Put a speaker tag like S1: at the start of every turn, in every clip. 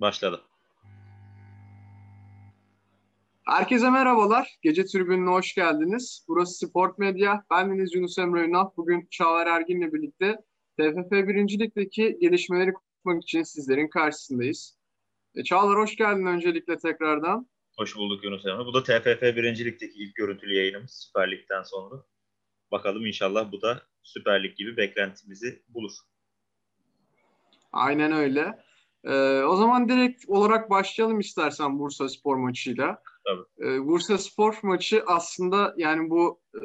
S1: Başladı.
S2: Herkese merhabalar. Gece tribününe hoş geldiniz. Burası Sport Medya. Ben Deniz Yunus Emre Ünal. Bugün Çağlar Ergin'le birlikte TFF 1. Lig'deki gelişmeleri konuşmak için sizlerin karşısındayız. E, Çağlar hoş geldin öncelikle tekrardan.
S1: Hoş bulduk Yunus Emre. Bu da TFF 1. Lig'deki ilk görüntülü yayınımız Süper Lig'den sonra. Bakalım inşallah bu da Süper Lig gibi beklentimizi bulur.
S2: Aynen öyle. Ee, o zaman direkt olarak başlayalım istersen Bursa Spor maçıyla.
S1: Tabii.
S2: Ee, Bursa Spor maçı aslında yani bu e,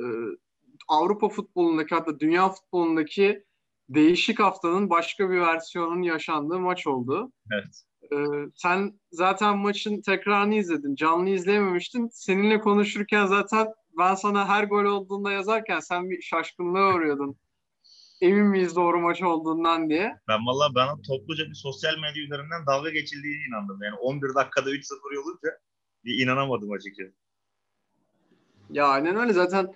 S2: Avrupa futbolundaki hatta dünya futbolundaki değişik haftanın başka bir versiyonunun yaşandığı maç oldu.
S1: Evet.
S2: Ee, sen zaten maçın tekrarını izledin. Canlı izleyememiştin. Seninle konuşurken zaten ben sana her gol olduğunda yazarken sen bir şaşkınlığa uğruyordun emin miyiz doğru maç olduğundan diye.
S1: Ben valla bana topluca bir sosyal medya üzerinden dalga geçildiğine inandım. Yani 11 dakikada 3-0 olunca bir inanamadım açıkçası.
S2: Ya aynen öyle zaten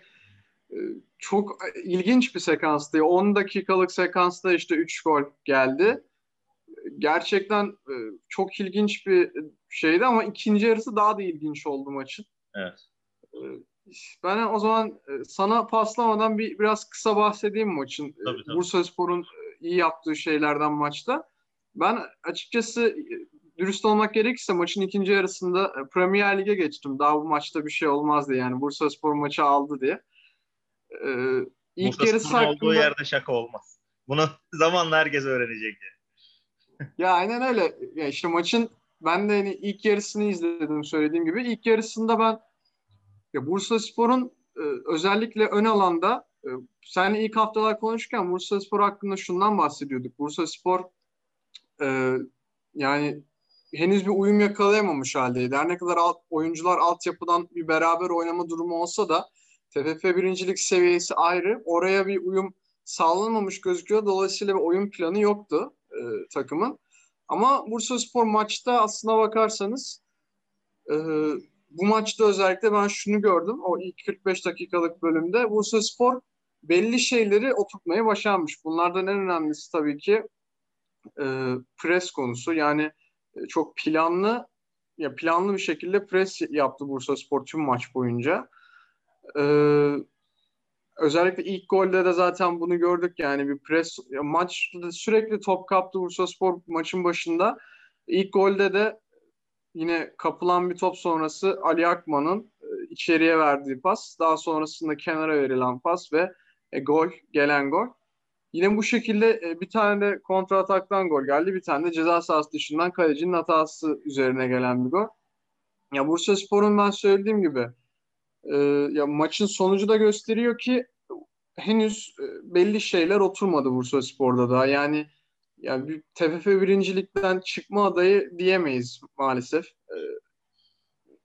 S2: e, çok ilginç bir sekanstı. 10 dakikalık sekansta işte 3 gol geldi. Gerçekten e, çok ilginç bir şeydi ama ikinci yarısı daha da ilginç oldu maçın.
S1: Evet.
S2: E, ben o zaman e, sana paslamadan bir biraz kısa bahsedeyim maçın. E,
S1: tabii, tabii.
S2: Bursa Spor'un iyi yaptığı şeylerden maçta. Ben açıkçası dürüst olmak gerekirse maçın ikinci yarısında Premier Lig'e geçtim. Daha bu maçta bir şey olmaz diye yani Bursa Spor maçı aldı diye.
S1: Ee, ilk Bursa yarısı hakkında... olduğu yerde şaka olmaz. Bunu zamanla herkes öğrenecek.
S2: Yani. ya aynen öyle. Ya işte maçın ben de hani ilk yarısını izledim söylediğim gibi. İlk yarısında ben ya Bursa Spor'un e, özellikle ön alanda e, sen ilk haftalar konuşurken Bursa Spor hakkında şundan bahsediyorduk. Bursa Spor e, yani henüz bir uyum yakalayamamış haldeydi. Her ne kadar alt, oyuncular altyapıdan bir beraber oynama durumu olsa da TFF birincilik seviyesi ayrı. Oraya bir uyum sağlanmamış gözüküyor. Dolayısıyla bir oyun planı yoktu e, takımın. Ama Bursa Spor maçta aslına bakarsanız e, bu maçta özellikle ben şunu gördüm. O ilk 45 dakikalık bölümde Bursa Spor belli şeyleri oturtmayı başarmış. Bunlardan en önemlisi tabii ki e, pres konusu. Yani e, çok planlı ya planlı bir şekilde pres yaptı Bursa Spor tüm maç boyunca. E, özellikle ilk golde de zaten bunu gördük yani bir pres ya maçta sürekli top kaptı Bursa Spor maçın başında. İlk golde de yine kapılan bir top sonrası Ali Akman'ın e, içeriye verdiği pas, daha sonrasında kenara verilen pas ve e, gol, gelen gol. Yine bu şekilde e, bir tane de kontra ataktan gol geldi. Bir tane de ceza sahası dışından kalecinin hatası üzerine gelen bir gol. Ya Bursa Spor'un ben söylediğim gibi ya maçın sonucu da gösteriyor ki henüz belli şeyler oturmadı Bursa Spor'da da. Yani yani bir TFF birincilikten çıkma adayı diyemeyiz maalesef. E,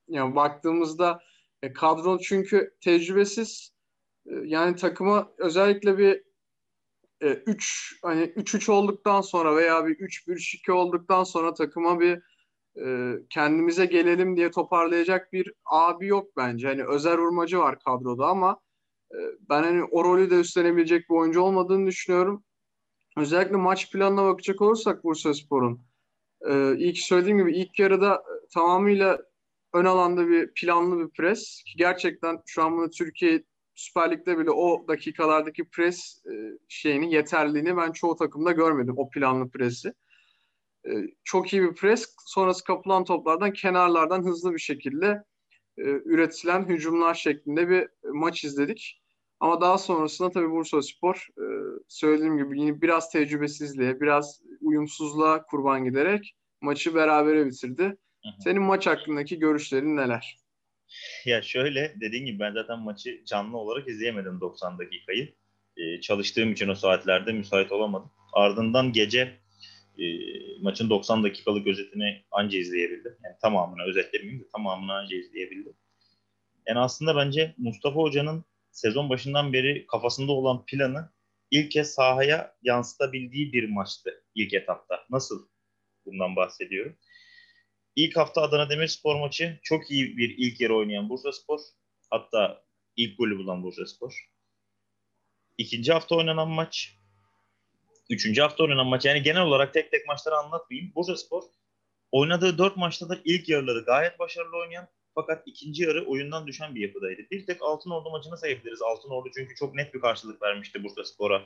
S2: yani baktığımızda e, kadron çünkü tecrübesiz. E, yani takıma özellikle bir 3 e, hani 3-3 olduktan sonra veya bir 3-1-2 olduktan sonra takıma bir e, kendimize gelelim diye toparlayacak bir abi yok bence. Hani Özer Urmacı var kadroda ama ben hani o rolü de üstlenebilecek bir oyuncu olmadığını düşünüyorum. Özellikle maç planına bakacak olursak Bursa Spor'un e, ilk söylediğim gibi ilk yarıda tamamıyla ön alanda bir planlı bir pres ki gerçekten şu an bunu Türkiye Süper Lig'de bile o dakikalardaki pres e, şeyini yeterliğini ben çoğu takımda görmedim o planlı presi. E, çok iyi bir pres. Sonrası kapılan toplardan kenarlardan hızlı bir şekilde e, üretilen hücumlar şeklinde bir maç izledik. Ama daha sonrasında tabii Bursa Spor e, söylediğim gibi yine biraz tecrübesizliğe, biraz uyumsuzluğa kurban giderek maçı berabere bitirdi. Hı hı. Senin maç hakkındaki görüşlerin neler?
S1: Ya şöyle dediğin gibi ben zaten maçı canlı olarak izleyemedim 90 dakikayı. Ee, çalıştığım için o saatlerde müsait olamadım. Ardından gece e, maçın 90 dakikalık özetini anca izleyebildim. Yani tamamını özetlemeyeyim de tamamını anca izleyebildim. Yani aslında bence Mustafa Hoca'nın sezon başından beri kafasında olan planı ilk kez sahaya yansıtabildiği bir maçtı ilk etapta. Nasıl bundan bahsediyorum? İlk hafta Adana Demirspor maçı çok iyi bir ilk yarı oynayan Bursaspor. Hatta ilk golü bulan Bursaspor. İkinci hafta oynanan maç Üçüncü hafta oynanan maç yani genel olarak tek tek maçları anlatmayayım. Bursaspor Oynadığı dört maçta da ilk yarıları gayet başarılı oynayan fakat ikinci yarı oyundan düşen bir yapıdaydı. Bir tek Altınordu maçını sayabiliriz. Altınordu çünkü çok net bir karşılık vermişti Bursa Spor'a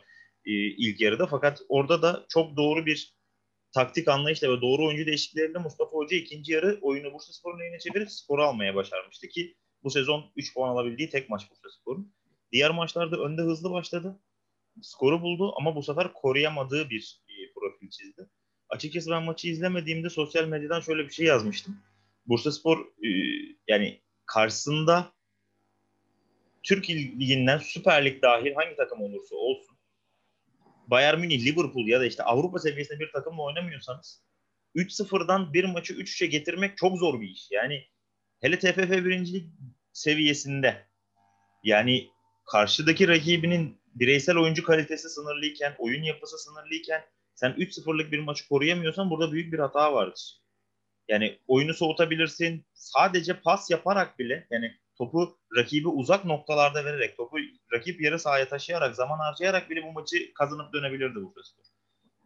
S1: e, ilk yarıda. Fakat orada da çok doğru bir taktik anlayışla ve doğru oyuncu değişiklikleriyle Mustafa Hoca ikinci yarı oyunu Bursa Spor'un eline çevirip skoru almaya başarmıştı ki bu sezon 3 puan alabildiği tek maç Bursa Spor'un. Diğer maçlarda önde hızlı başladı. Skoru buldu ama bu sefer koruyamadığı bir e, profil çizdi. Açıkçası ben maçı izlemediğimde sosyal medyadan şöyle bir şey yazmıştım. Bursa Spor e, yani karşısında Türk Ligi'nden Süper Lig dahil hangi takım olursa olsun Bayern Münih, Liverpool ya da işte Avrupa seviyesinde bir takımla oynamıyorsanız 3-0'dan bir maçı 3-3'e getirmek çok zor bir iş. Yani hele TFF birincilik seviyesinde yani karşıdaki rakibinin bireysel oyuncu kalitesi sınırlıyken, oyun yapısı sınırlıyken sen 3-0'lık bir maçı koruyamıyorsan burada büyük bir hata vardır. Yani oyunu soğutabilirsin. Sadece pas yaparak bile yani topu rakibi uzak noktalarda vererek, topu rakip yarı sahaya taşıyarak, zaman harcayarak bile bu maçı kazanıp dönebilirdi bu Spor.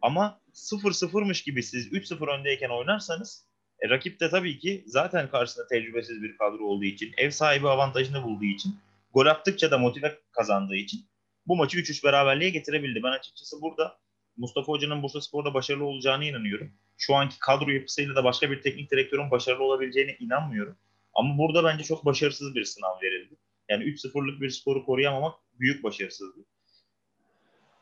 S1: Ama 0-0'mış gibi siz 3-0 öndeyken oynarsanız e, rakip de tabii ki zaten karşısında tecrübesiz bir kadro olduğu için, ev sahibi avantajını bulduğu için, gol attıkça da motive kazandığı için bu maçı 3-3 beraberliğe getirebildi. Ben açıkçası burada Mustafa Hoca'nın Bursa Spor'da başarılı olacağını inanıyorum. Şu anki kadro yapısıyla da başka bir teknik direktörün başarılı olabileceğine inanmıyorum. Ama burada bence çok başarısız bir sınav verildi. Yani 3-0'lık bir skoru koruyamamak büyük başarısızlık.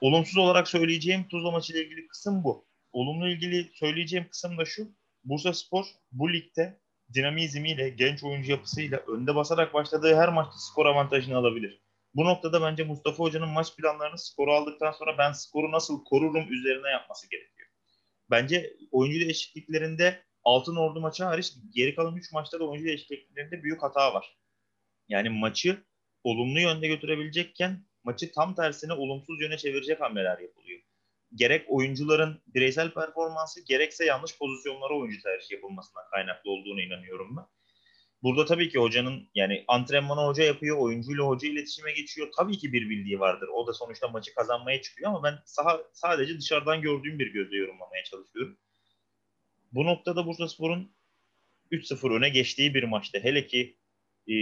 S1: Olumsuz olarak söyleyeceğim Tuzla maçı ile ilgili kısım bu. Olumlu ilgili söyleyeceğim kısım da şu. Bursa Spor bu ligde dinamizmiyle, genç oyuncu yapısıyla önde basarak başladığı her maçta skor avantajını alabilir. Bu noktada bence Mustafa Hoca'nın maç planlarını skoru aldıktan sonra ben skoru nasıl korurum üzerine yapması gerekiyor. Bence oyuncu değişikliklerinde Altın Ordu maçı hariç geri kalan 3 maçta da oyuncu değişikliklerinde büyük hata var. Yani maçı olumlu yönde götürebilecekken maçı tam tersine olumsuz yöne çevirecek hamleler yapılıyor. Gerek oyuncuların bireysel performansı gerekse yanlış pozisyonlara oyuncu tercih yapılmasından kaynaklı olduğunu inanıyorum ben. Burada tabii ki hocanın yani antrenmanı hoca yapıyor, oyuncuyla hoca iletişime geçiyor. Tabii ki bir bildiği vardır. O da sonuçta maçı kazanmaya çıkıyor ama ben saha, sadece dışarıdan gördüğüm bir gözle yorumlamaya çalışıyorum. Bu noktada Bursa Spor'un 3-0 öne geçtiği bir maçta hele ki e,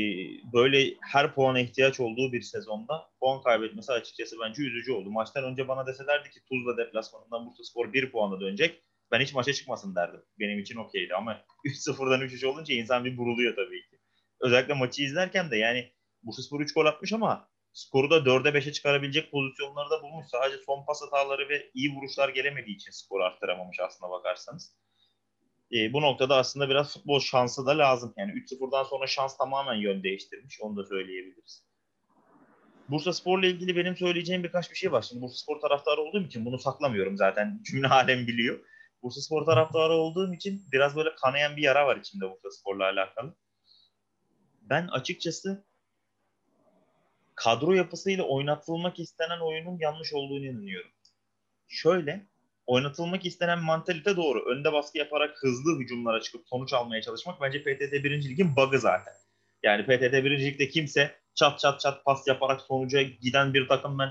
S1: böyle her puana ihtiyaç olduğu bir sezonda puan kaybetmesi açıkçası bence üzücü oldu. Maçtan önce bana deselerdi ki Tuzla deplasmanından Bursa Spor 1 puana dönecek ben hiç maça çıkmasın derdim. Benim için okeydi ama 3-0'dan 3-3 olunca insan bir buruluyor tabii ki. Özellikle maçı izlerken de yani Bursaspor 3 gol atmış ama skoru da 4'e 5'e çıkarabilecek pozisyonları da bulmuş. Sadece son pas hataları ve iyi vuruşlar gelemediği için skoru arttıramamış aslında bakarsanız. E, bu noktada aslında biraz futbol şansı da lazım. Yani 3-0'dan sonra şans tamamen yön değiştirmiş. Onu da söyleyebiliriz. Bursa Spor'la ilgili benim söyleyeceğim birkaç bir şey var. Şimdi Bursa Spor taraftarı olduğum için bunu saklamıyorum zaten. Cümle alem biliyor. Bursa Spor taraftarı olduğum için biraz böyle kanayan bir yara var içimde Bursa Spor'la alakalı. Ben açıkçası kadro yapısıyla oynatılmak istenen oyunun yanlış olduğunu inanıyorum. Şöyle, oynatılmak istenen mantalite doğru. Önde baskı yaparak hızlı hücumlara çıkıp sonuç almaya çalışmak bence PTT 1. Lig'in bug'ı zaten. Yani PTT 1. Lig'de kimse çat çat çat pas yaparak sonuca giden bir takım ben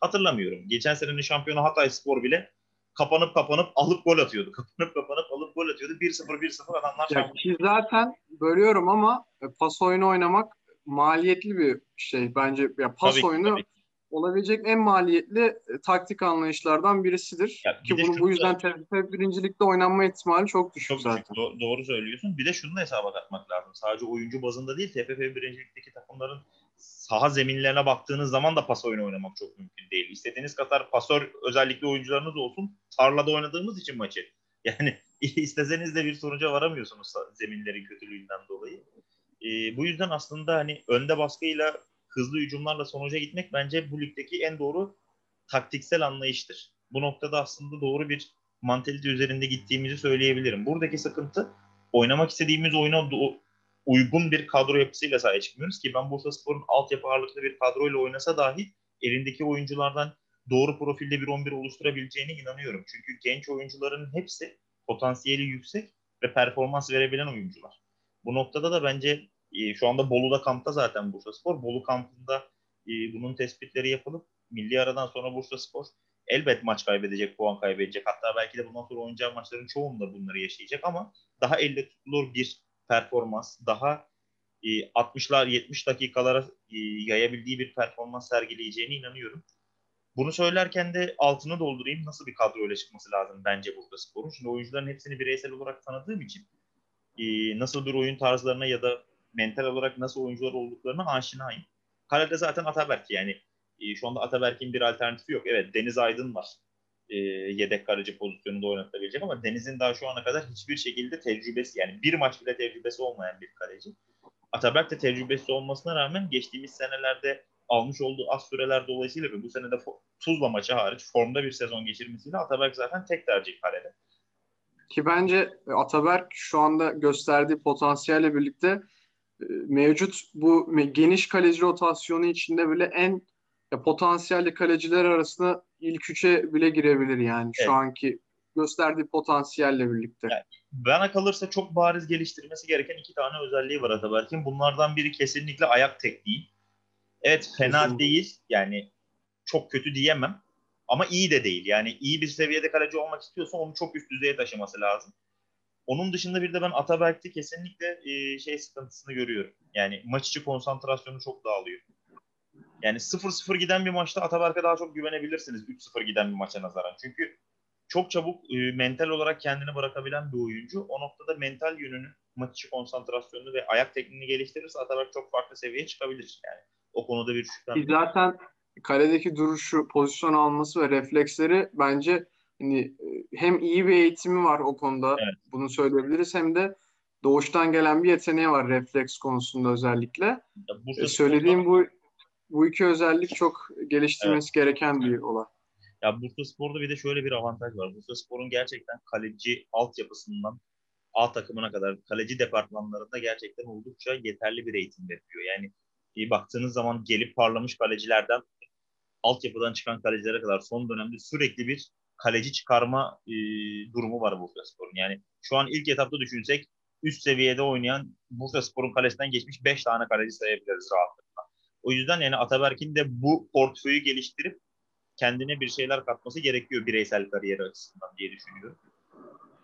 S1: hatırlamıyorum. Geçen senenin şampiyonu Hatay Spor bile kapanıp kapanıp alıp gol atıyordu. Kapanıp kapanıp alıp gol atıyordu. 1-0 1-0 adamlar
S2: ya ki zaten bölüyorum ama e, pas oyunu oynamak maliyetli bir şey bence. Ya pas tabii oyunu tabii. olabilecek en maliyetli e, taktik anlayışlardan birisidir. Ya, ki bunu bu yüzden TFF birincilikte oynanma ihtimali çok düşük çok zaten. Düşük.
S1: Do- doğru söylüyorsun. Bir de şunu da hesaba katmak lazım. Sadece oyuncu bazında değil TFF birincilikteki takımların saha zeminlerine baktığınız zaman da pas oyunu oynamak çok mümkün değil. İstediğiniz kadar pasör özellikle oyuncularınız olsun. Tarlada oynadığımız için maçı. Yani isteseniz de bir sonuca varamıyorsunuz zeminlerin kötülüğünden dolayı. E, bu yüzden aslında hani önde baskıyla hızlı hücumlarla sonuca gitmek bence bu ligdeki en doğru taktiksel anlayıştır. Bu noktada aslında doğru bir mantalite üzerinde gittiğimizi söyleyebilirim. Buradaki sıkıntı oynamak istediğimiz oyuna uygun bir kadro yapısıyla sahaya çıkmıyoruz ki ben Bursa Spor'un altyapı ağırlıklı bir kadroyla oynasa dahi elindeki oyunculardan doğru profilde bir 11 oluşturabileceğine inanıyorum. Çünkü genç oyuncuların hepsi potansiyeli yüksek ve performans verebilen oyuncular. Bu noktada da bence e, şu anda Bolu'da kampta zaten Bursa Spor. Bolu kampında e, bunun tespitleri yapılıp milli aradan sonra Bursa Spor elbet maç kaybedecek, puan kaybedecek. Hatta belki de bundan sonra oynayacağı maçların çoğunda bunları yaşayacak ama daha elle tutulur bir performans, daha e, 60'lar 70 dakikalara e, yayabildiği bir performans sergileyeceğine inanıyorum. Bunu söylerken de altını doldurayım. Nasıl bir kadroyla çıkması lazım bence burada sporun. Şimdi oyuncuların hepsini bireysel olarak tanıdığım için e, nasıl bir oyun tarzlarına ya da mental olarak nasıl oyuncular olduklarına aşinayım. Kalede zaten Ataberk yani e, şu anda Ataberk'in bir alternatifi yok. Evet Deniz Aydın var. E, yedek kaleci pozisyonunda oynatabilecek ama Deniz'in daha şu ana kadar hiçbir şekilde tecrübesi yani bir maç bile tecrübesi olmayan bir kaleci. Ataberk de tecrübesi olmasına rağmen geçtiğimiz senelerde almış olduğu az süreler dolayısıyla ve bu sene de Tuzla maçı hariç formda bir sezon geçirmesiyle Ataberk zaten tek tercih kalede.
S2: Ki bence Ataberk şu anda gösterdiği potansiyelle birlikte e, mevcut bu geniş kaleci rotasyonu içinde bile en potansiyelli kaleciler arasında ilk üçe bile girebilir yani evet. şu anki gösterdiği potansiyelle birlikte. Yani
S1: bana kalırsa çok bariz geliştirmesi gereken iki tane özelliği var Ataberk'in. Bunlardan biri kesinlikle ayak tekniği. Evet fena Kesinlikle. değil. Yani çok kötü diyemem. Ama iyi de değil. Yani iyi bir seviyede kaleci olmak istiyorsa onu çok üst düzeye taşıması lazım. Onun dışında bir de ben Ataberk'te kesinlikle e, şey sıkıntısını görüyorum. Yani maç içi konsantrasyonu çok dağılıyor. Yani 0-0 giden bir maçta Ataberk'e daha çok güvenebilirsiniz 3-0 giden bir maça nazaran. Çünkü çok çabuk e, mental olarak kendini bırakabilen bir oyuncu. O noktada mental yönünü, maç içi konsantrasyonunu ve ayak tekniğini geliştirirse Ataberk çok farklı seviyeye çıkabilir. Yani o konuda bir şüphem.
S2: Zaten kaledeki duruşu, pozisyon alması ve refleksleri bence hani hem iyi bir eğitimi var o konuda. Evet. Bunu söyleyebiliriz hem de doğuştan gelen bir yeteneği var refleks konusunda özellikle. Ya, e, söylediğim bu bu iki özellik çok geliştirmesi evet. gereken bir olay.
S1: Ya Bursa Spor'da bir de şöyle bir avantaj var. Bursa Spor'un gerçekten kaleci altyapısından A takımına kadar kaleci departmanlarında gerçekten oldukça yeterli bir eğitim veriyor. Yani iyi baktığınız zaman gelip parlamış kalecilerden altyapıdan çıkan kalecilere kadar son dönemde sürekli bir kaleci çıkarma e, durumu var Bursa Spor'un. Yani şu an ilk etapta düşünsek üst seviyede oynayan Bursa Spor'un kalesinden geçmiş 5 tane kaleci sayabiliriz rahatlıkla. O yüzden yani Ataberk'in de bu portföyü geliştirip kendine bir şeyler katması gerekiyor bireysel kariyeri açısından diye düşünüyorum.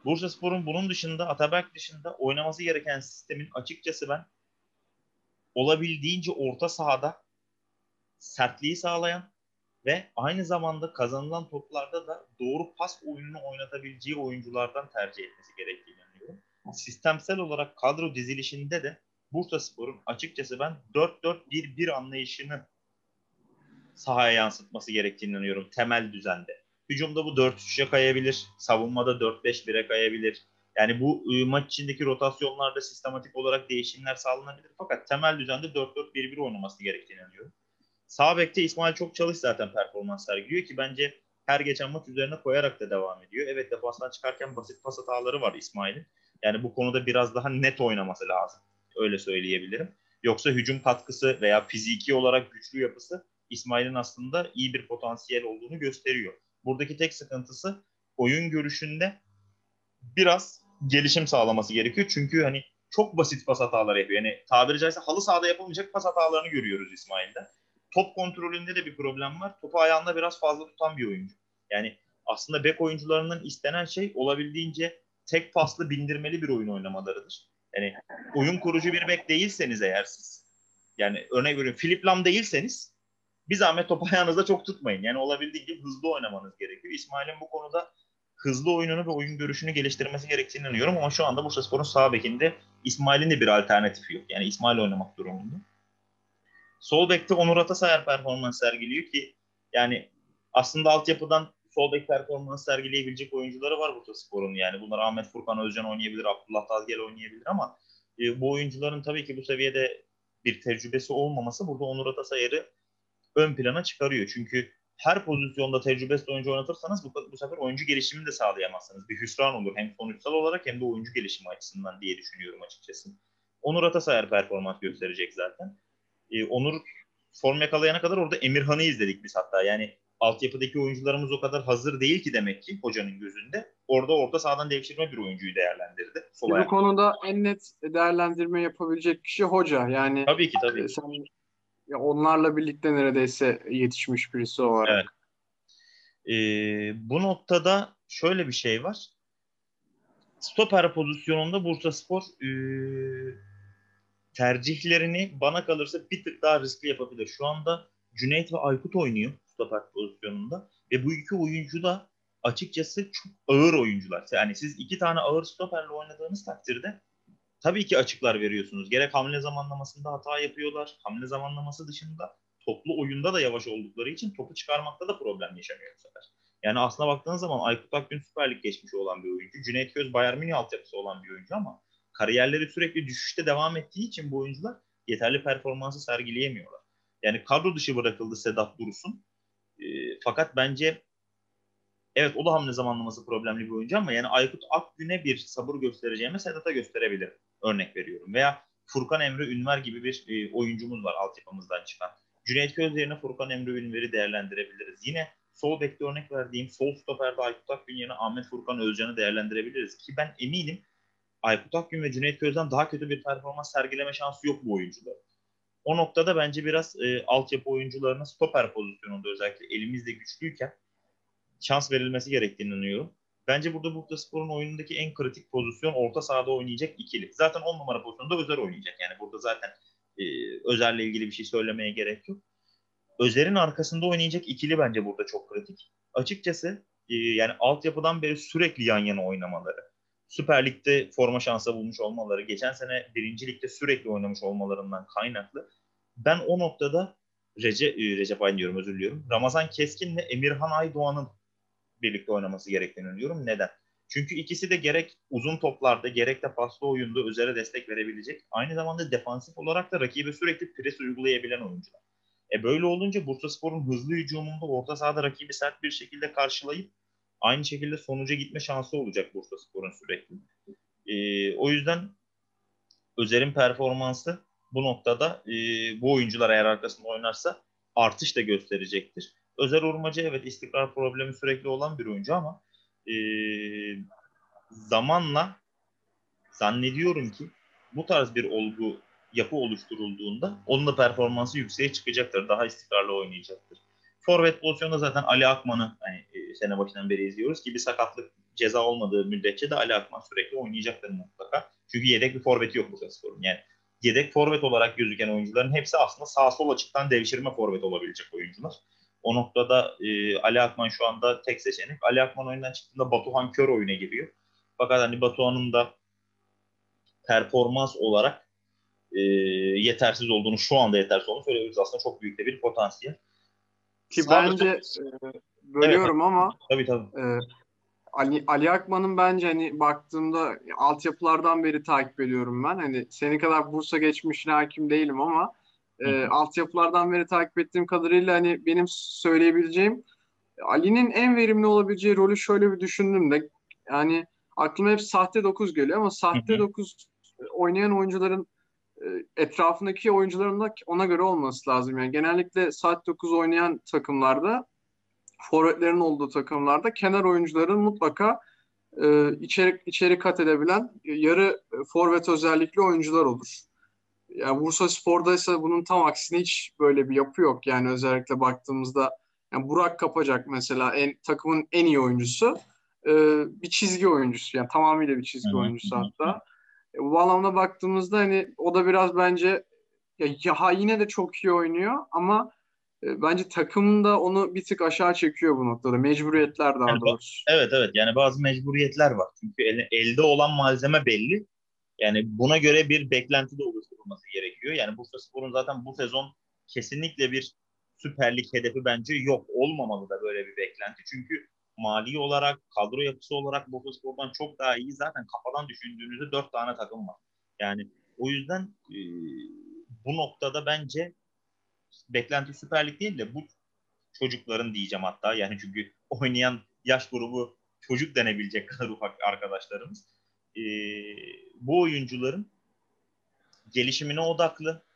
S1: Bursa Spor'un bunun dışında Ataberk dışında oynaması gereken sistemin açıkçası ben olabildiğince orta sahada sertliği sağlayan ve aynı zamanda kazanılan toplarda da doğru pas oyununu oynatabileceği oyunculardan tercih etmesi gerektiğini inanıyorum. Sistemsel olarak kadro dizilişinde de Bursa Spor'un açıkçası ben 4-4-1-1 anlayışını sahaya yansıtması gerektiğini inanıyorum temel düzende. Hücumda bu 4-3'e kayabilir, savunmada 4-5-1'e kayabilir. Yani bu e, maç içindeki rotasyonlarda sistematik olarak değişimler sağlanabilir. Fakat temel düzende 4-4-1-1 oynaması gerektiğini inanıyorum. Sağ bekte İsmail çok çalış zaten performans sergiliyor ki bence her geçen maç üzerine koyarak da devam ediyor. Evet defanstan çıkarken basit pas hataları var İsmail'in. Yani bu konuda biraz daha net oynaması lazım. Öyle söyleyebilirim. Yoksa hücum katkısı veya fiziki olarak güçlü yapısı İsmail'in aslında iyi bir potansiyel olduğunu gösteriyor. Buradaki tek sıkıntısı oyun görüşünde biraz gelişim sağlaması gerekiyor. Çünkü hani çok basit pas hataları yapıyor. Yani tabiri caizse halı sahada yapılmayacak pas hatalarını görüyoruz İsmail'de. Top kontrolünde de bir problem var. Topu ayağında biraz fazla tutan bir oyuncu. Yani aslında bek oyuncularının istenen şey olabildiğince tek paslı bindirmeli bir oyun oynamalarıdır. Yani oyun kurucu bir bek değilseniz eğer siz yani örnek veriyorum Philip Lam değilseniz bir zahmet topu ayağınızda çok tutmayın. Yani olabildiğince hızlı oynamanız gerekiyor. İsmail'in bu konuda hızlı oyununu ve oyun görüşünü geliştirmesi gerektiğini inanıyorum ama şu anda Bursaspor'un sağ bekinde İsmail'in de bir alternatifi yok. Yani İsmail oynamak durumunda. Sol bekte Onur Atasayar performans sergiliyor ki yani aslında altyapıdan sol bek performans sergileyebilecek oyuncuları var Bursaspor'un yani. Bunlar Ahmet Furkan Özcan oynayabilir, Abdullah Tazgel oynayabilir ama e, bu oyuncuların tabii ki bu seviyede bir tecrübesi olmaması burada Onur Atasayar'ı ön plana çıkarıyor. Çünkü her pozisyonda tecrübesiz oyuncu oynatırsanız bu, bu sefer oyuncu gelişimini de sağlayamazsınız. Bir hüsran olur hem sonuçsal olarak hem de oyuncu gelişimi açısından diye düşünüyorum açıkçası. Onur Atasayar performans gösterecek zaten. Ee, Onur form yakalayana kadar orada Emirhan'ı izledik biz hatta. Yani altyapıdaki oyuncularımız o kadar hazır değil ki demek ki hocanın gözünde. Orada orta sahadan devşirme bir oyuncuyu değerlendirdi.
S2: Sol bu konuda en net değerlendirme yapabilecek kişi hoca. Yani
S1: tabii ki tabii.
S2: Sen ya onlarla birlikte neredeyse yetişmiş birisi olarak. Evet.
S1: Ee, bu noktada şöyle bir şey var. stoper pozisyonunda Bursa Spor e, tercihlerini bana kalırsa bir tık daha riskli yapabilir. Şu anda Cüneyt ve Aykut oynuyor stoper pozisyonunda ve bu iki oyuncu da açıkçası çok ağır oyuncular. Yani siz iki tane ağır stoperle oynadığınız takdirde tabii ki açıklar veriyorsunuz. Gerek hamle zamanlamasında hata yapıyorlar. Hamle zamanlaması dışında toplu oyunda da yavaş oldukları için topu çıkarmakta da problem yaşamıyor bu sefer. Yani aslına baktığınız zaman Aykut Akgün Süper Lig geçmişi olan bir oyuncu. Cüneyt Köz Bayern Münih altyapısı olan bir oyuncu ama kariyerleri sürekli düşüşte devam ettiği için bu oyuncular yeterli performansı sergileyemiyorlar. Yani kadro dışı bırakıldı Sedat Dursun. E, fakat bence evet o da hamle zamanlaması problemli bir oyuncu ama yani Aykut Akgün'e bir sabır göstereceğime Sedat'a gösterebilirim. Örnek veriyorum. Veya Furkan Emre Ünver gibi bir e, oyuncumuz var altyapımızdan çıkan. Cüneyt Köz yerine Furkan Emre Ünver'i değerlendirebiliriz. Yine sol bekte örnek verdiğim sol stoperde Aykut Akgün yerine Ahmet Furkan Özcan'ı değerlendirebiliriz. Ki ben eminim Aykut Akgün ve Cüneyt Köz'den daha kötü bir performans sergileme şansı yok bu oyuncuların. O noktada bence biraz e, altyapı oyuncularına stoper pozisyonunda özellikle elimizde güçlüyken şans verilmesi gerektiğini inanıyorum. Bence burada Bursa Spor'un oyunundaki en kritik pozisyon orta sahada oynayacak ikili. Zaten 10 numara pozisyonunda Özer oynayacak. Yani burada zaten e, Özer'le ilgili bir şey söylemeye gerek yok. Özer'in arkasında oynayacak ikili bence burada çok kritik. Açıkçası e, yani altyapıdan beri sürekli yan yana oynamaları, Süper Lig'de forma şansı bulmuş olmaları, geçen sene birinci ligde sürekli oynamış olmalarından kaynaklı. Ben o noktada Recep, e, Aydın diyorum özür diliyorum. Ramazan Keskin ve Emirhan Aydoğan'ın birlikte oynaması gerektiğini diyorum. Neden? Çünkü ikisi de gerek uzun toplarda gerek de paslı oyunda üzere destek verebilecek. Aynı zamanda defansif olarak da rakibe sürekli pres uygulayabilen oyuncular. E böyle olunca Bursa Spor'un hızlı hücumunda orta sahada rakibi sert bir şekilde karşılayıp aynı şekilde sonuca gitme şansı olacak Bursa Spor'un sürekli. E, o yüzden Özer'in performansı bu noktada e, bu oyuncular eğer arkasında oynarsa artış da gösterecektir. Özer Urmacı evet istikrar problemi sürekli olan bir oyuncu ama e, zamanla zannediyorum ki bu tarz bir olgu yapı oluşturulduğunda onun da performansı yükseğe çıkacaktır. Daha istikrarlı oynayacaktır. Forvet pozisyonunda zaten Ali Akman'ı hani, e, sene başından beri izliyoruz ki bir sakatlık ceza olmadığı müddetçe de Ali Akman sürekli oynayacaktır mutlaka. Çünkü yedek bir forveti yok bu sporun. Yani yedek forvet olarak gözüken oyuncuların hepsi aslında sağ sol açıktan devşirme forvet olabilecek oyuncular. O noktada e, Ali Akman şu anda tek seçenek. Ali Akman oyundan çıktığında Batuhan Kör oyuna giriyor. Fakat hani Batuhan'ın da performans olarak e, yetersiz olduğunu, şu anda yetersiz olduğunu söyleyebiliriz. Aslında çok büyük de bir potansiyel.
S2: Ki Sadece, bence e, bölüyorum evet, ama
S1: tabii, tabii. E,
S2: Ali, Ali Akman'ın bence hani baktığımda altyapılardan beri takip ediyorum ben. Hani senin kadar Bursa geçmişine hakim değilim ama e, altyapılardan beri takip ettiğim kadarıyla hani benim söyleyebileceğim Ali'nin en verimli olabileceği rolü şöyle bir düşündüm de yani aklıma hep sahte 9 geliyor ama sahte 9 oynayan oyuncuların e, etrafındaki oyuncuların da ona göre olması lazım. Yani genellikle saat 9 oynayan takımlarda forvetlerin olduğu takımlarda kenar oyuncuların mutlaka e, içeri, içeri kat edebilen yarı forvet özellikli oyuncular olur. Yani Bursa Spor'da ise bunun tam aksine hiç böyle bir yapı yok. Yani özellikle baktığımızda yani Burak Kapacak mesela en, takımın en iyi oyuncusu e, bir çizgi oyuncusu. Yani tamamıyla bir çizgi hı oyuncusu hatta. E, bu anlamda baktığımızda hani o da biraz bence ya, ya yine de çok iyi oynuyor ama bence takım da onu bir tık aşağı çekiyor bu noktada. Mecburiyetler daha
S1: yani,
S2: doğrusu.
S1: Evet evet yani bazı mecburiyetler var. Çünkü el, elde olan malzeme belli. Yani buna göre bir beklenti de oluşturulması gerekiyor. Yani Bursa Spor'un zaten bu sezon kesinlikle bir Süper Lig hedefi bence yok. Olmamalı da böyle bir beklenti. Çünkü mali olarak, kadro yapısı olarak Bursa Spor'dan çok daha iyi. Zaten kafadan düşündüğünüzde dört tane takım var. Yani o yüzden e, bu noktada bence beklenti Süper Lig değil de bu çocukların diyeceğim hatta. Yani çünkü oynayan yaş grubu çocuk denebilecek kadar ufak arkadaşlarımız. E, bu oyuncuların gelişimine odaklı.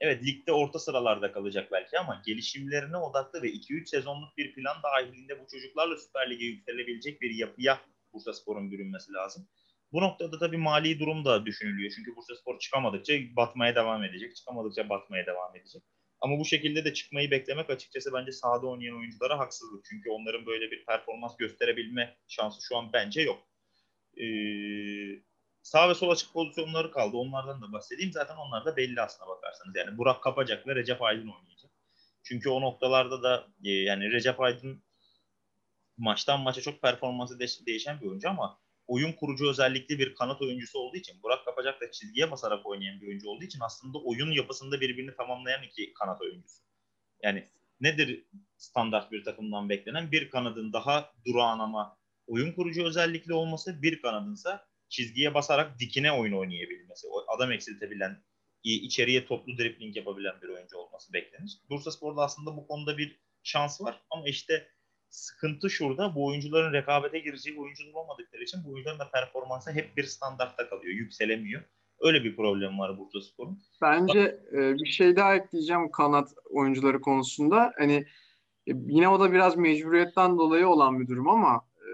S1: Evet ligde orta sıralarda kalacak belki ama gelişimlerine odaklı ve 2-3 sezonluk bir plan dahilinde bu çocuklarla Süper Lig'e yükselebilecek bir yapıya Bursa Spor'un bürünmesi lazım. Bu noktada tabii mali durum da düşünülüyor. Çünkü Bursa Spor çıkamadıkça batmaya devam edecek. Çıkamadıkça batmaya devam edecek. Ama bu şekilde de çıkmayı beklemek açıkçası bence sahada oynayan oyunculara haksızlık. Çünkü onların böyle bir performans gösterebilme şansı şu an bence yok. e, sağ ve sol açık pozisyonları kaldı. Onlardan da bahsedeyim. Zaten onlar da belli aslına bakarsanız. Yani Burak Kapacak ve Recep Aydın oynayacak. Çünkü o noktalarda da e, yani Recep Aydın maçtan maça çok performansı de- değişen bir oyuncu ama oyun kurucu özellikli bir kanat oyuncusu olduğu için Burak Kapacak da çizgiye basarak oynayan bir oyuncu olduğu için aslında oyun yapısında birbirini tamamlayan iki kanat oyuncusu. Yani nedir standart bir takımdan beklenen? Bir kanadın daha durağan ama oyun kurucu özellikli olması, bir kanadınsa çizgiye basarak dikine oyun oynayabilmesi, adam eksiltebilen, içeriye toplu dribling yapabilen bir oyuncu olması beklenir. Bursa Spor'da aslında bu konuda bir şans var ama işte sıkıntı şurada bu oyuncuların rekabete gireceği oyuncular olmadıkları için bu oyuncuların da performansı hep bir standartta kalıyor, yükselemiyor. Öyle bir problem var Bursa Spor'un.
S2: Bence e, bir şey daha ekleyeceğim kanat oyuncuları konusunda. Hani e, yine o da biraz mecburiyetten dolayı olan bir durum ama e,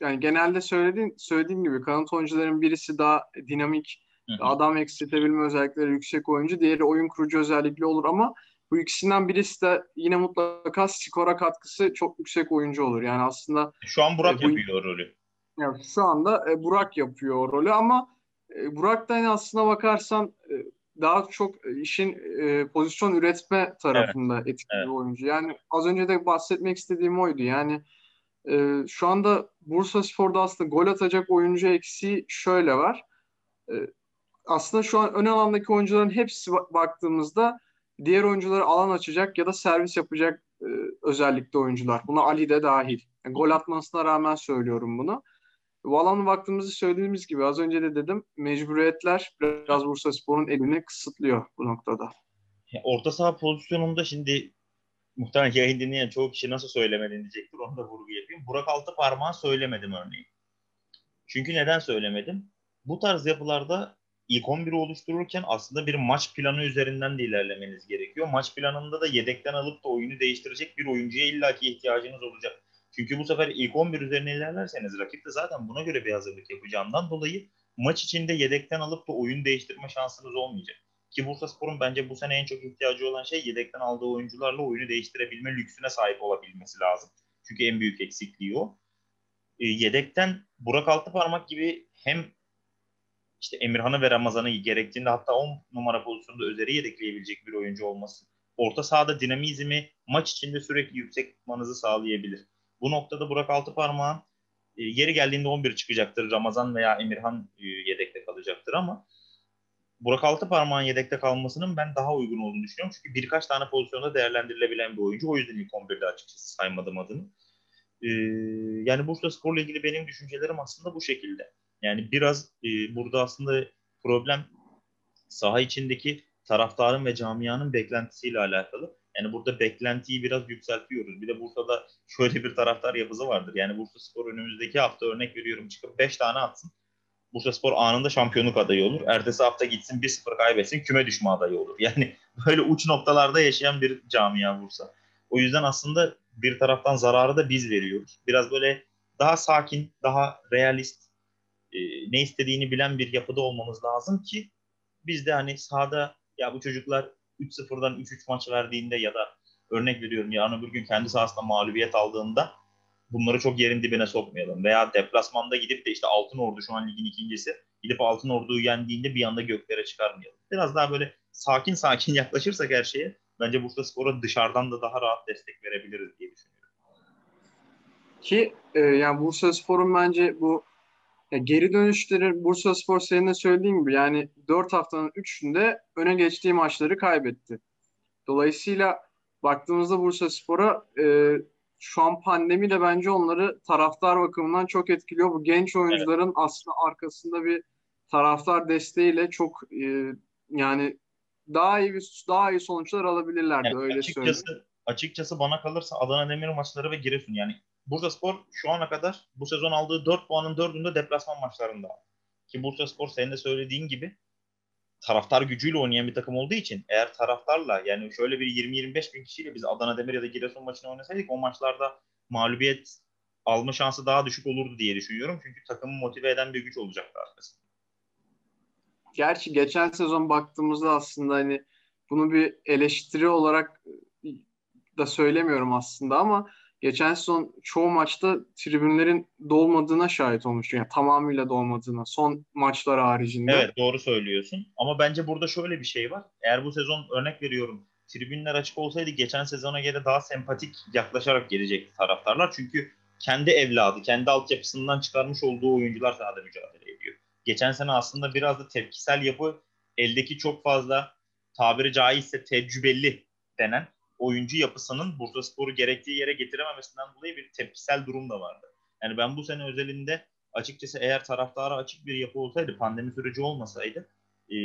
S2: yani genelde söylediğin söylediğim gibi kanat oyuncuların birisi daha dinamik, hı hı. adam eksiltebilme özellikleri yüksek oyuncu, diğeri oyun kurucu özellikli olur ama bu ikisinden birisi de yine mutlaka skora katkısı çok yüksek oyuncu olur. Yani aslında
S1: şu an Burak e, bu, yapıyor rolü.
S2: Yani şu anda e, Burak yapıyor o rolü ama e, Burak da yani aslına bakarsan e, daha çok işin e, pozisyon üretme tarafında evet. etkili evet. oyuncu. Yani az önce de bahsetmek istediğim oydu. Yani e, şu anda Bursa Spor'da aslında gol atacak oyuncu eksiği şöyle var. E, aslında şu an ön alandaki oyuncuların hepsi baktığımızda diğer oyuncuları alan açacak ya da servis yapacak e, özellikle oyuncular. Buna Ali de dahil. Yani gol atmasına rağmen söylüyorum bunu. Bu alana baktığımızda söylediğimiz gibi az önce de dedim mecburiyetler biraz Bursa Spor'un elini kısıtlıyor bu noktada.
S1: Orta saha pozisyonunda şimdi muhtemelen yayın dinleyen çoğu kişi nasıl söylemedin diyecektir. Onu da vurgu yapayım. Burak altı parmağı söylemedim örneğin. Çünkü neden söylemedim? Bu tarz yapılarda ilk 11'i oluştururken aslında bir maç planı üzerinden de ilerlemeniz gerekiyor. Maç planında da yedekten alıp da oyunu değiştirecek bir oyuncuya illaki ihtiyacınız olacak. Çünkü bu sefer ilk 11 üzerine ilerlerseniz rakip de zaten buna göre bir hazırlık yapacağından dolayı maç içinde yedekten alıp da oyun değiştirme şansınız olmayacak. Ki Bursa Spor'un bence bu sene en çok ihtiyacı olan şey yedekten aldığı oyuncularla oyunu değiştirebilme lüksüne sahip olabilmesi lazım. Çünkü en büyük eksikliği o. E, yedekten Burak Altıparmak gibi hem işte Emirhan'ı ve Ramazan'ı gerektiğinde hatta 10 numara pozisyonda Özer'i yedekleyebilecek bir oyuncu olması orta sahada dinamizmi maç içinde sürekli yüksek tutmanızı sağlayabilir. Bu noktada Burak Altıparmak'ın e, yeri geldiğinde 11 çıkacaktır. Ramazan veya Emirhan e, yedekte kalacaktır ama Burak Altıparmak'ın yedekte kalmasının ben daha uygun olduğunu düşünüyorum. Çünkü birkaç tane pozisyonda değerlendirilebilen bir oyuncu. O yüzden ilk 11'de açıkçası saymadım adını. Ee, yani Bursa Spor'la ilgili benim düşüncelerim aslında bu şekilde. Yani biraz e, burada aslında problem saha içindeki taraftarın ve camianın beklentisiyle alakalı. Yani burada beklentiyi biraz yükseltiyoruz. Bir de Bursa'da şöyle bir taraftar yapısı vardır. Yani Bursa Spor önümüzdeki hafta örnek veriyorum çıkıp 5 tane atsın. Bursa Spor anında şampiyonluk adayı olur. Ertesi hafta gitsin 1-0 kaybetsin küme düşme adayı olur. Yani böyle uç noktalarda yaşayan bir camia Bursa. O yüzden aslında bir taraftan zararı da biz veriyoruz. Biraz böyle daha sakin, daha realist, e, ne istediğini bilen bir yapıda olmamız lazım ki biz de hani sahada ya bu çocuklar 3-0'dan 3-3 maç verdiğinde ya da örnek veriyorum yarın öbür gün kendi sahasında mağlubiyet aldığında bunları çok yerin dibine sokmayalım. Veya deplasmanda gidip de işte Altın Ordu şu an ligin ikincisi gidip Altın Ordu'yu yendiğinde bir anda göklere çıkarmayalım. Biraz daha böyle sakin sakin yaklaşırsak her şeye bence Bursa Spor'a dışarıdan da daha rahat destek verebiliriz diye düşünüyorum.
S2: Ki e, yani Bursa Spor'un bence bu ya geri dönüşleri Bursa Spor senin de söylediğin gibi yani 4 haftanın 3'ünde öne geçtiği maçları kaybetti. Dolayısıyla baktığımızda Bursa Spor'a e, şu an pandemi de bence onları taraftar bakımından çok etkiliyor. Bu genç oyuncuların evet. aslında arkasında bir taraftar desteğiyle çok e, yani daha iyi bir daha iyi sonuçlar alabilirlerdi yani öyle
S1: açıkçası, söyleyeyim. Açıkçası bana kalırsa Adana Demir maçları ve Giresun yani Bursa Spor şu ana kadar bu sezon aldığı 4 puanın 4'ünde deplasman maçlarında. Ki Bursa Spor senin de söylediğin gibi taraftar gücüyle oynayan bir takım olduğu için eğer taraftarla yani şöyle bir 20-25 bin kişiyle biz Adana Demir ya da Giresun maçını oynasaydık o maçlarda mağlubiyet alma şansı daha düşük olurdu diye düşünüyorum. Çünkü takımı motive eden bir güç olacaktı arkasında.
S2: Gerçi geçen sezon baktığımızda aslında hani bunu bir eleştiri olarak da söylemiyorum aslında ama geçen sezon çoğu maçta tribünlerin dolmadığına şahit olmuş. Yani tamamıyla dolmadığına. Son maçlar haricinde.
S1: Evet doğru söylüyorsun. Ama bence burada şöyle bir şey var. Eğer bu sezon örnek veriyorum tribünler açık olsaydı geçen sezona göre daha sempatik yaklaşarak gelecekti taraftarlar. Çünkü kendi evladı, kendi altyapısından çıkarmış olduğu oyuncular sahada mücadele ediyor. Geçen sene aslında biraz da tepkisel yapı eldeki çok fazla tabiri caizse tecrübeli denen oyuncu yapısının Bursa Spor'u gerektiği yere getirememesinden dolayı bir tepkisel durum da vardı. Yani ben bu sene özelinde açıkçası eğer taraftara açık bir yapı olsaydı, pandemi süreci olmasaydı e,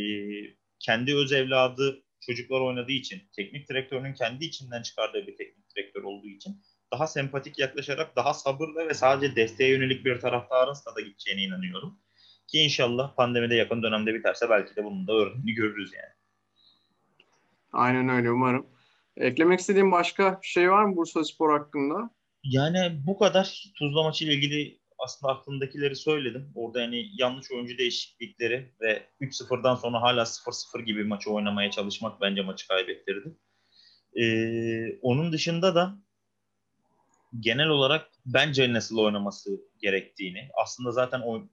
S1: kendi öz evladı çocuklar oynadığı için, teknik direktörünün kendi içinden çıkardığı bir teknik direktör olduğu için daha sempatik yaklaşarak daha sabırla ve sadece desteğe yönelik bir taraftarın stada gideceğine inanıyorum. Ki inşallah pandemide yakın dönemde biterse belki de bunun da örneğini görürüz yani.
S2: Aynen öyle umarım. Eklemek istediğim başka şey var mı Bursa Spor hakkında?
S1: Yani bu kadar Tuzla maçı ile ilgili aslında aklımdakileri söyledim. Orada yani yanlış oyuncu değişiklikleri ve 3-0'dan sonra hala 0-0 gibi maçı oynamaya çalışmak bence maçı kaybettirdi. Ee, onun dışında da genel olarak bence nasıl oynaması gerektiğini aslında zaten o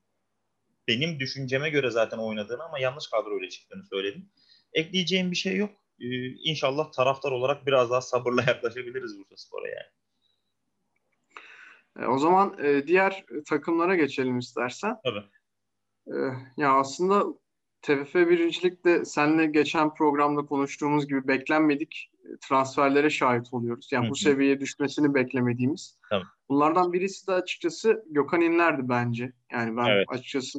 S1: benim düşünceme göre zaten oynadığını ama yanlış kadroyla çıktığını söyledim. Ekleyeceğim bir şey yok. Ee, inşallah taraftar olarak biraz daha sabırla yaklaşabiliriz Bursa Spor'a yani.
S2: E, o zaman e, diğer takımlara geçelim istersen.
S1: Tabii.
S2: E, ya aslında TFF birincilikte seninle geçen programda konuştuğumuz gibi beklenmedik transferlere şahit oluyoruz. Yani Hı-hı. bu seviyeye düşmesini beklemediğimiz.
S1: Tabii.
S2: Bunlardan birisi de açıkçası Gökhan İnler'di bence. Yani ben evet. açıkçası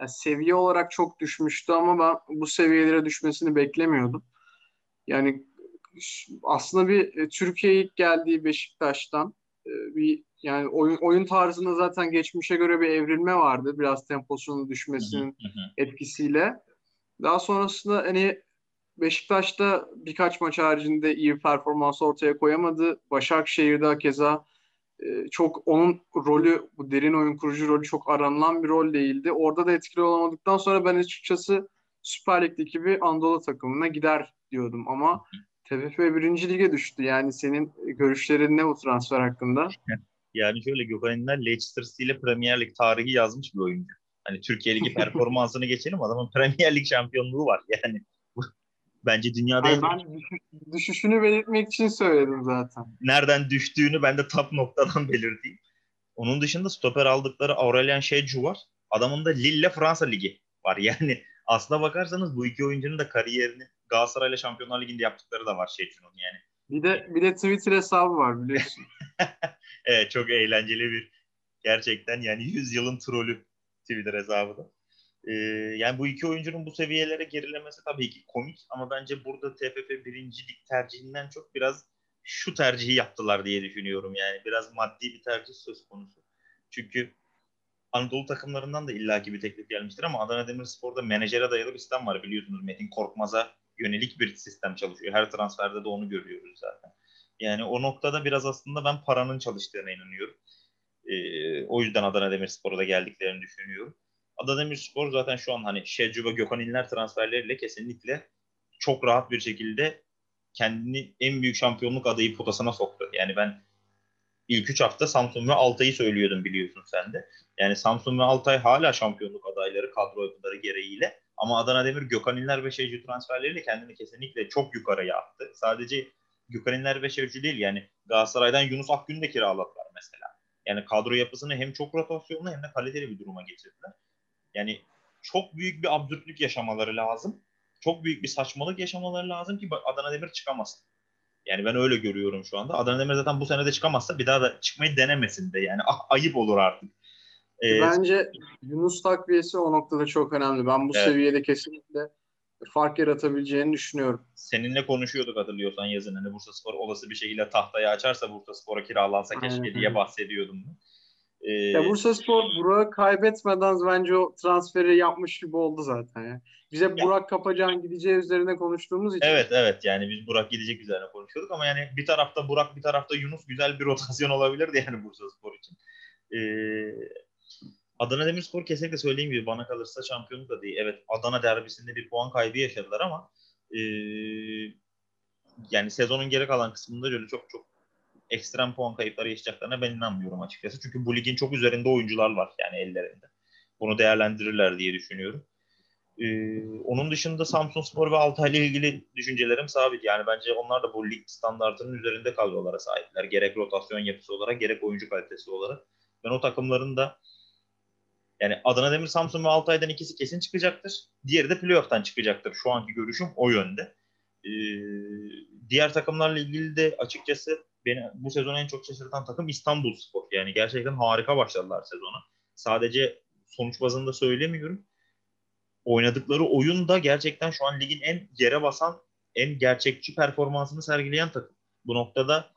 S2: yani seviye olarak çok düşmüştü ama ben bu seviyelere düşmesini beklemiyordum. Yani aslında bir Türkiye'ye ilk geldiği Beşiktaş'tan bir yani oyun, oyun tarzında zaten geçmişe göre bir evrilme vardı. Biraz temposunun düşmesinin etkisiyle. Daha sonrasında hani Beşiktaş'ta birkaç maç haricinde iyi performans ortaya koyamadı. Başakşehir'de keza e, çok onun rolü, bu derin oyun kurucu rolü çok aranılan bir rol değildi. Orada da etkili olamadıktan sonra ben açıkçası Süper Lig'deki bir Anadolu takımına gider diyordum ama TFF birinci lige düştü. Yani senin görüşlerin ne bu transfer hakkında?
S1: Yani şöyle Gökhan İnler Leicester City Premier Lig tarihi yazmış bir oyuncu. Hani Türkiye Ligi performansını geçelim adamın Premier Lig şampiyonluğu var. Yani bence dünyada
S2: Hayır, ben düşüşünü belirtmek için söyledim zaten.
S1: Nereden düştüğünü ben de top noktadan belirteyim. Onun dışında stoper aldıkları Aurelien Şecu var. Adamın da Lille Fransa Ligi var. Yani aslına bakarsanız bu iki oyuncunun da kariyerini Galatasaray ile Şampiyonlar Ligi'nde yaptıkları da var Şecu'nun yani.
S2: Bir de bir de Twitter hesabı var biliyorsun.
S1: evet çok eğlenceli bir gerçekten yani 100 yılın trolü Twitter hesabı da. Ee, yani bu iki oyuncunun bu seviyelere gerilemesi tabii ki komik ama bence burada TFF birincilik tercihinden çok biraz şu tercihi yaptılar diye düşünüyorum yani biraz maddi bir tercih söz konusu. Çünkü Anadolu takımlarından da illaki bir teklif gelmiştir ama Adana Demirspor'da menajere dayalı bir sistem var biliyorsunuz. Metin Korkmaz'a yönelik bir sistem çalışıyor. Her transferde de onu görüyoruz zaten. Yani o noktada biraz aslında ben paranın çalıştığına inanıyorum. Ee, o yüzden Adana Demirspor'a da geldiklerini düşünüyorum. Adana Demirspor zaten şu an hani Şecu ve Gökhan İnler transferleriyle kesinlikle çok rahat bir şekilde kendini en büyük şampiyonluk adayı potasına soktu. Yani ben ilk üç hafta Samsun ve Altay'ı söylüyordum biliyorsun sen de. Yani Samsun ve Altay hala şampiyonluk adayları kadro yapıları gereğiyle. Ama Adana Demir Gökhan İnler ve Şevcu transferleriyle kendini kesinlikle çok yukarıya attı. Sadece Gökhan İnler ve Şevcu değil yani Galatasaray'dan Yunus Akgün de kiraladılar mesela. Yani kadro yapısını hem çok rotasyonlu hem de kaliteli bir duruma getirdiler. Yani çok büyük bir absürtlük yaşamaları lazım. Çok büyük bir saçmalık yaşamaları lazım ki Adana Demir çıkamasın. Yani ben öyle görüyorum şu anda. Adana Demir zaten bu sene de çıkamazsa bir daha da çıkmayı denemesin de. Yani ah, ayıp olur artık.
S2: Ee, Bence Yunus takviyesi o noktada çok önemli. Ben bu evet. seviyede kesinlikle fark yaratabileceğini düşünüyorum.
S1: Seninle konuşuyorduk hatırlıyorsan yazın. Hani Bursa Spor olası bir şekilde tahtayı açarsa Bursa Spor'a kiralansa keşke Aynen. diye bahsediyordum.
S2: Ee, ya Bursa Spor Burak'ı kaybetmeden bence o transferi yapmış gibi oldu zaten. Ya. Bize ya. Burak Kapacan gideceği üzerine konuştuğumuz için.
S1: Evet evet yani biz Burak gidecek üzerine konuşuyorduk ama yani bir tarafta Burak bir tarafta Yunus güzel bir rotasyon olabilirdi yani Bursa Spor için. Ee, Adana Demirspor kesinlikle söylediğim gibi bana kalırsa şampiyonluk da değil. Evet Adana derbisinde bir puan kaybı yaşadılar ama e, yani sezonun geri kalan kısmında öyle çok çok ekstrem puan kayıpları yaşayacaklarına ben inanmıyorum açıkçası. Çünkü bu ligin çok üzerinde oyuncular var yani ellerinde. Bunu değerlendirirler diye düşünüyorum. Ee, onun dışında Samsun Spor ve Altay ile ilgili düşüncelerim sabit. Yani bence onlar da bu lig standartının üzerinde kadrolara sahipler. Gerek rotasyon yapısı olarak gerek oyuncu kalitesi olarak. Ben o takımların da yani Adana Demir, Samsun ve Altay'dan ikisi kesin çıkacaktır. Diğeri de playoff'tan çıkacaktır. Şu anki görüşüm o yönde. Ee, diğer takımlarla ilgili de açıkçası beni bu sezon en çok şaşırtan takım İstanbul Spor. Yani gerçekten harika başladılar sezona. Sadece sonuç bazında söylemiyorum. Oynadıkları oyun da gerçekten şu an ligin en yere basan, en gerçekçi performansını sergileyen takım. Bu noktada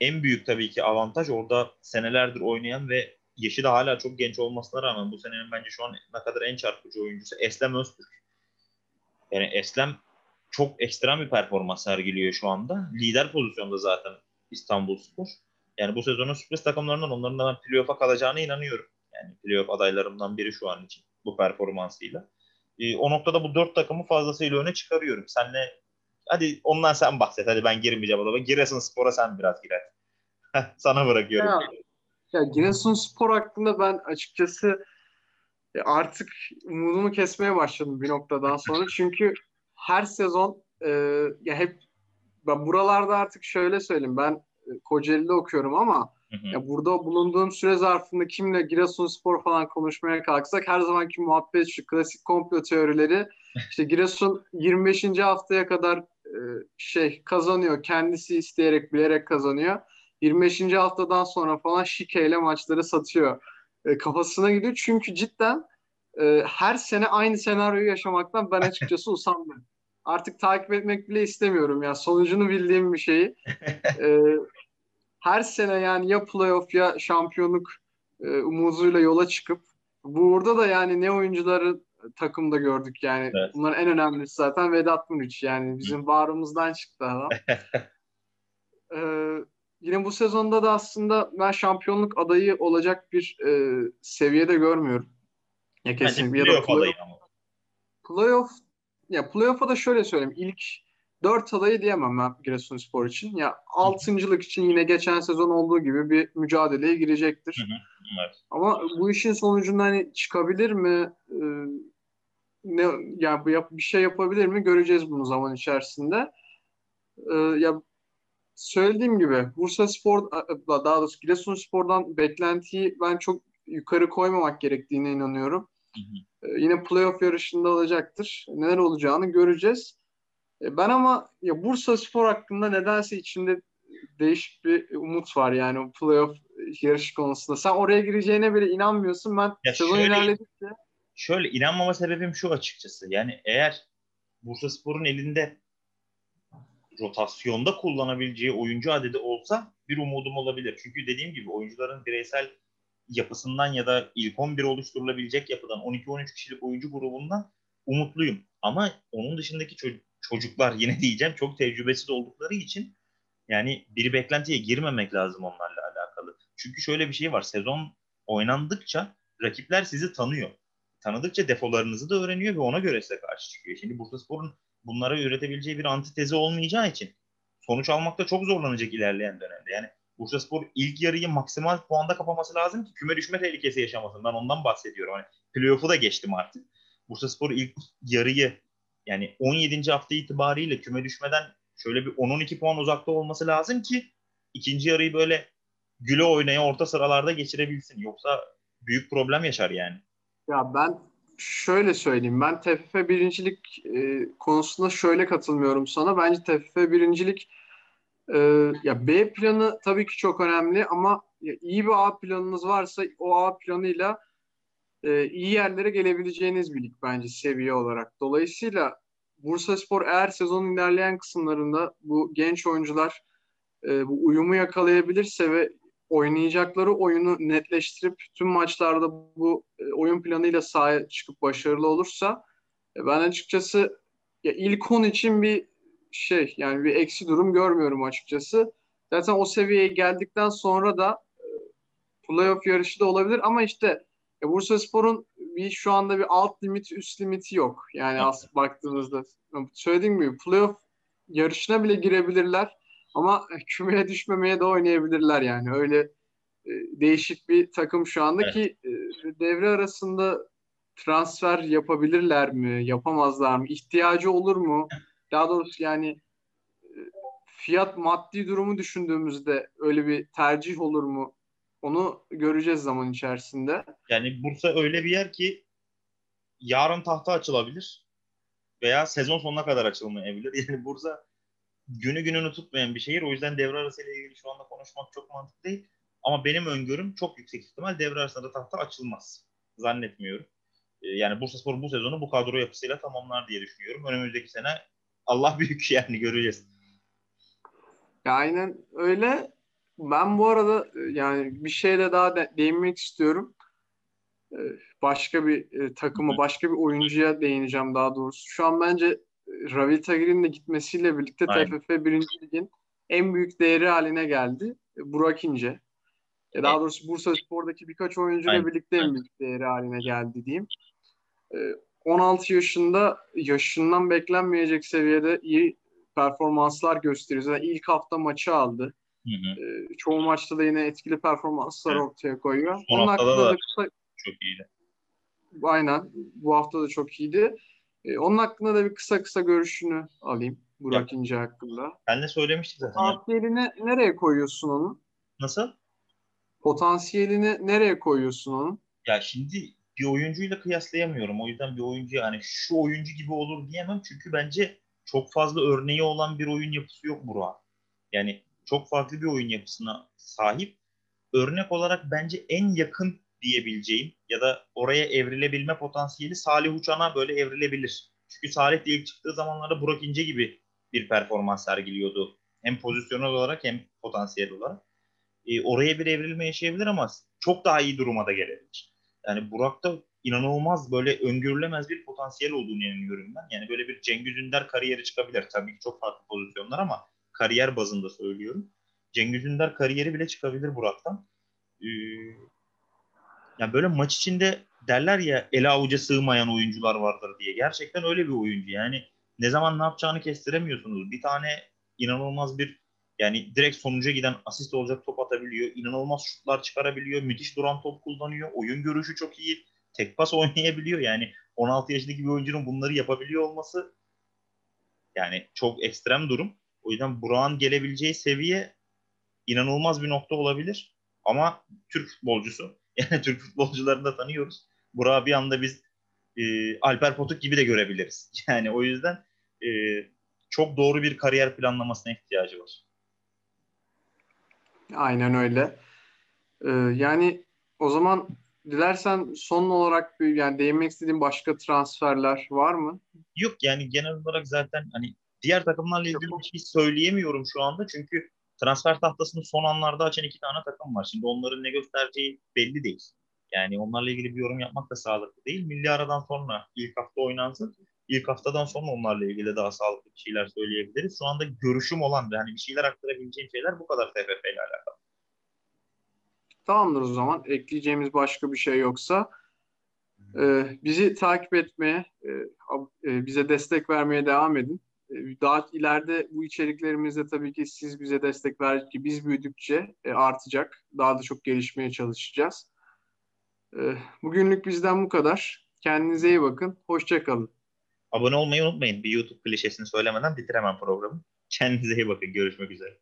S1: en büyük tabii ki avantaj orada senelerdir oynayan ve yaşı da hala çok genç olmasına rağmen bu senenin bence şu an ne kadar en çarpıcı oyuncusu Eslem Öztürk. Yani Eslem çok ekstrem bir performans sergiliyor şu anda. Lider pozisyonda zaten İstanbul Spor. Yani bu sezonun sürpriz takımlarından onların da ben playoff'a kalacağına inanıyorum. Yani playoff adaylarımdan biri şu an için bu performansıyla. E, o noktada bu dört takımı fazlasıyla öne çıkarıyorum. Senle hadi ondan sen bahset. Hadi ben girmeyeceğim adama. Giresun Spor'a sen biraz girer. Sana bırakıyorum.
S2: Ya, ya Giresun Spor hakkında ben açıkçası e, artık umudumu kesmeye başladım bir noktadan sonra. Çünkü her sezon e, ya hep ben buralarda artık şöyle söyleyeyim ben e, Kocaeli'de okuyorum ama hı hı. ya burada bulunduğum süre zarfında kimle Giresunspor falan konuşmaya kalksak her zamanki muhabbet şu klasik komplo teorileri işte Giresun 25. haftaya kadar e, şey kazanıyor kendisi isteyerek bilerek kazanıyor 25. haftadan sonra falan şikeyle maçları satıyor e, kafasına gidiyor çünkü cidden e, her sene aynı senaryoyu yaşamaktan ben açıkçası usandım. Artık takip etmek bile istemiyorum ya. Sonucunu bildiğim bir şeyi. e, her sene yani ya playoff ya şampiyonluk e, umuduyla yola çıkıp burada da yani ne oyuncuları takımda gördük yani. Evet. Bunların en önemlisi zaten Vedat Muriç yani bizim varımızdan çıktı adam. ee, yine bu sezonda da aslında ben şampiyonluk adayı olacak bir e, seviyede görmüyorum.
S1: Ya kesin bir playoff adayı ama.
S2: Playoff ya playoff'a da şöyle söyleyeyim. İlk dört adayı diyemem ben Giresunspor için. Ya altıncılık için yine geçen sezon olduğu gibi bir mücadeleye girecektir. Hı hı, evet. Ama bu işin sonucunda hani çıkabilir mi? Ee, ne yani bu yap, bir şey yapabilir mi? Göreceğiz bunu zaman içerisinde. Ee, ya söylediğim gibi Bursa Spor daha doğrusu Giresunspor'dan beklentiyi ben çok yukarı koymamak gerektiğine inanıyorum. Hı hı. Ee, yine playoff yarışında olacaktır. Neler olacağını göreceğiz. Ee, ben ama ya Bursa Spor hakkında nedense içinde değişik bir umut var yani o playoff yarışı konusunda. Sen oraya gireceğine bile inanmıyorsun. Ben ya sezon şöyle, ilerledikçe...
S1: Şöyle inanmama sebebim şu açıkçası. Yani eğer Bursa Spor'un elinde rotasyonda kullanabileceği oyuncu adedi olsa bir umudum olabilir. Çünkü dediğim gibi oyuncuların bireysel yapısından ya da ilk 11 oluşturulabilecek yapıdan 12-13 kişilik oyuncu grubundan umutluyum. Ama onun dışındaki ço- çocuklar yine diyeceğim çok tecrübesiz oldukları için yani bir beklentiye girmemek lazım onlarla alakalı. Çünkü şöyle bir şey var. Sezon oynandıkça rakipler sizi tanıyor. Tanıdıkça defolarınızı da öğreniyor ve ona göre size karşı çıkıyor. Şimdi Bursaspor'un bunlara üretebileceği bir antitezi olmayacağı için sonuç almakta çok zorlanacak ilerleyen dönemde. Yani Bursaspor ilk yarıyı maksimal puanda kapaması lazım ki küme düşme tehlikesi yaşamasın. Ben ondan bahsediyorum. Hani playoff'u da geçtim artık. Bursaspor ilk yarıyı yani 17. hafta itibariyle küme düşmeden şöyle bir 10-12 puan uzakta olması lazım ki ikinci yarıyı böyle güle oynaya orta sıralarda geçirebilsin. Yoksa büyük problem yaşar yani.
S2: Ya ben şöyle söyleyeyim. Ben TFF birincilik e, konusunda şöyle katılmıyorum sana. Bence TFF birincilik ee, ya B planı tabii ki çok önemli ama iyi bir A planınız varsa o A planıyla e, iyi yerlere gelebileceğiniz bir lig bence seviye olarak. Dolayısıyla Bursa Spor eğer sezonun ilerleyen kısımlarında bu genç oyuncular e, bu uyumu yakalayabilirse ve oynayacakları oyunu netleştirip tüm maçlarda bu e, oyun planıyla sahaya çıkıp başarılı olursa e, ben açıkçası ya ilk 10 için bir şey yani bir eksi durum görmüyorum açıkçası. Zaten o seviyeye geldikten sonra da e, playoff yarışı da olabilir ama işte e, Bursa Spor'un bir şu anda bir alt limiti üst limiti yok. Yani as baktığınızda söylediğim gibi playoff yarışına bile girebilirler. Ama kümeye düşmemeye de oynayabilirler yani. Öyle e, değişik bir takım şu anda evet. ki e, devre arasında transfer yapabilirler mi, yapamazlar mı? İhtiyacı olur mu? Daha doğrusu yani e, fiyat maddi durumu düşündüğümüzde öyle bir tercih olur mu? Onu göreceğiz zaman içerisinde.
S1: Yani Bursa öyle bir yer ki yarın tahta açılabilir veya sezon sonuna kadar açılmayabilir. Yani Bursa günü gününü tutmayan bir şehir. O yüzden devre arası ile ilgili şu anda konuşmak çok mantıklı değil. Ama benim öngörüm çok yüksek ihtimal devre arasında tahta açılmaz. Zannetmiyorum. Ee, yani Bursa Spor bu sezonu bu kadro yapısıyla tamamlar diye düşünüyorum. Önümüzdeki sene Allah büyük yani göreceğiz.
S2: Ya aynen öyle. Ben bu arada e, yani bir şeyle daha de, değinmek istiyorum. Ee, başka bir e, takıma, başka bir oyuncuya değineceğim daha doğrusu. Şu an bence e, Ravi Tagir'in de gitmesiyle birlikte Aynen. TFF 1. Lig'in en büyük değeri haline geldi. Burak İnce. Daha doğrusu Bursa Spor'daki birkaç oyuncuyla birlikte en büyük değeri haline geldi diyeyim. 16 yaşında yaşından beklenmeyecek seviyede iyi performanslar gösteriyor. Yani ilk hafta maçı aldı. Hı hı. çoğu maçta da yine etkili performanslar evet. ortaya koyuyor.
S1: Son Onun hakkında da, da kısa... çok iyiydi.
S2: Aynen. Bu hafta da çok iyiydi. Onun hakkında da bir kısa kısa görüşünü alayım. Burak ya. İnce hakkında.
S1: Ben de söylemiştim zaten.
S2: Potansiyelini nereye koyuyorsun onu?
S1: Nasıl?
S2: Potansiyelini nereye koyuyorsun onu?
S1: Ya şimdi bir oyuncuyla kıyaslayamıyorum. O yüzden bir oyuncu yani şu oyuncu gibi olur diyemem. Çünkü bence çok fazla örneği olan bir oyun yapısı yok Burak. Yani çok farklı bir oyun yapısına sahip. Örnek olarak bence en yakın diyebileceğim ya da oraya evrilebilme potansiyeli Salih Uçan'a böyle evrilebilir. Çünkü Salih ilk çıktığı zamanlarda Burak İnce gibi bir performans sergiliyordu. Hem pozisyonel olarak hem potansiyel olarak. E, oraya bir evrilme yaşayabilir ama çok daha iyi duruma da gelebilir. Yani Burak'ta inanılmaz böyle öngörülemez bir potansiyel olduğunu inanıyorum ben. Yani böyle bir Cengiz Ünder kariyeri çıkabilir. Tabii ki çok farklı pozisyonlar ama kariyer bazında söylüyorum. Cengiz Ünder kariyeri bile çıkabilir Burak'tan. Ee, yani böyle maç içinde derler ya ele avuca sığmayan oyuncular vardır diye. Gerçekten öyle bir oyuncu. Yani ne zaman ne yapacağını kestiremiyorsunuz. Bir tane inanılmaz bir yani direkt sonuca giden asist olacak top atabiliyor. İnanılmaz şutlar çıkarabiliyor. Müthiş duran top kullanıyor. Oyun görüşü çok iyi. Tek pas oynayabiliyor. Yani 16 yaşındaki bir oyuncunun bunları yapabiliyor olması yani çok ekstrem durum. O yüzden Burak'ın gelebileceği seviye inanılmaz bir nokta olabilir. Ama Türk futbolcusu. Yani Türk futbolcularını da tanıyoruz. Burak'ı bir anda biz e, Alper Potuk gibi de görebiliriz. Yani o yüzden e, çok doğru bir kariyer planlamasına ihtiyacı var.
S2: Aynen öyle. Ee, yani o zaman dilersen son olarak bir yani değinmek istediğin başka transferler var mı?
S1: Yok yani genel olarak zaten hani diğer takımlarla ilgili bir şey söyleyemiyorum şu anda çünkü transfer tahtasını son anlarda açan iki tane takım var. Şimdi onların ne göstereceği belli değil. Yani onlarla ilgili bir yorum yapmak da sağlıklı değil. Milli aradan sonra ilk hafta oynansın. İlk haftadan sonra onlarla ilgili daha sağlıklı bir şeyler söyleyebiliriz. Şu anda görüşüm olan yani bir şeyler aktarabileceğim şeyler bu kadar TFF ile alakalı.
S2: Tamamdır o zaman. Ekleyeceğimiz başka bir şey yoksa e, bizi takip etmeye, e, e, bize destek vermeye devam edin. E, daha ileride bu içeriklerimizde tabii ki siz bize destek verdikçe biz büyüdükçe e, artacak. Daha da çok gelişmeye çalışacağız. E, bugünlük bizden bu kadar. Kendinize iyi bakın. Hoşçakalın.
S1: Abone olmayı unutmayın. Bir YouTube klişesini söylemeden bitiremem programı. Kendinize iyi bakın. Görüşmek üzere.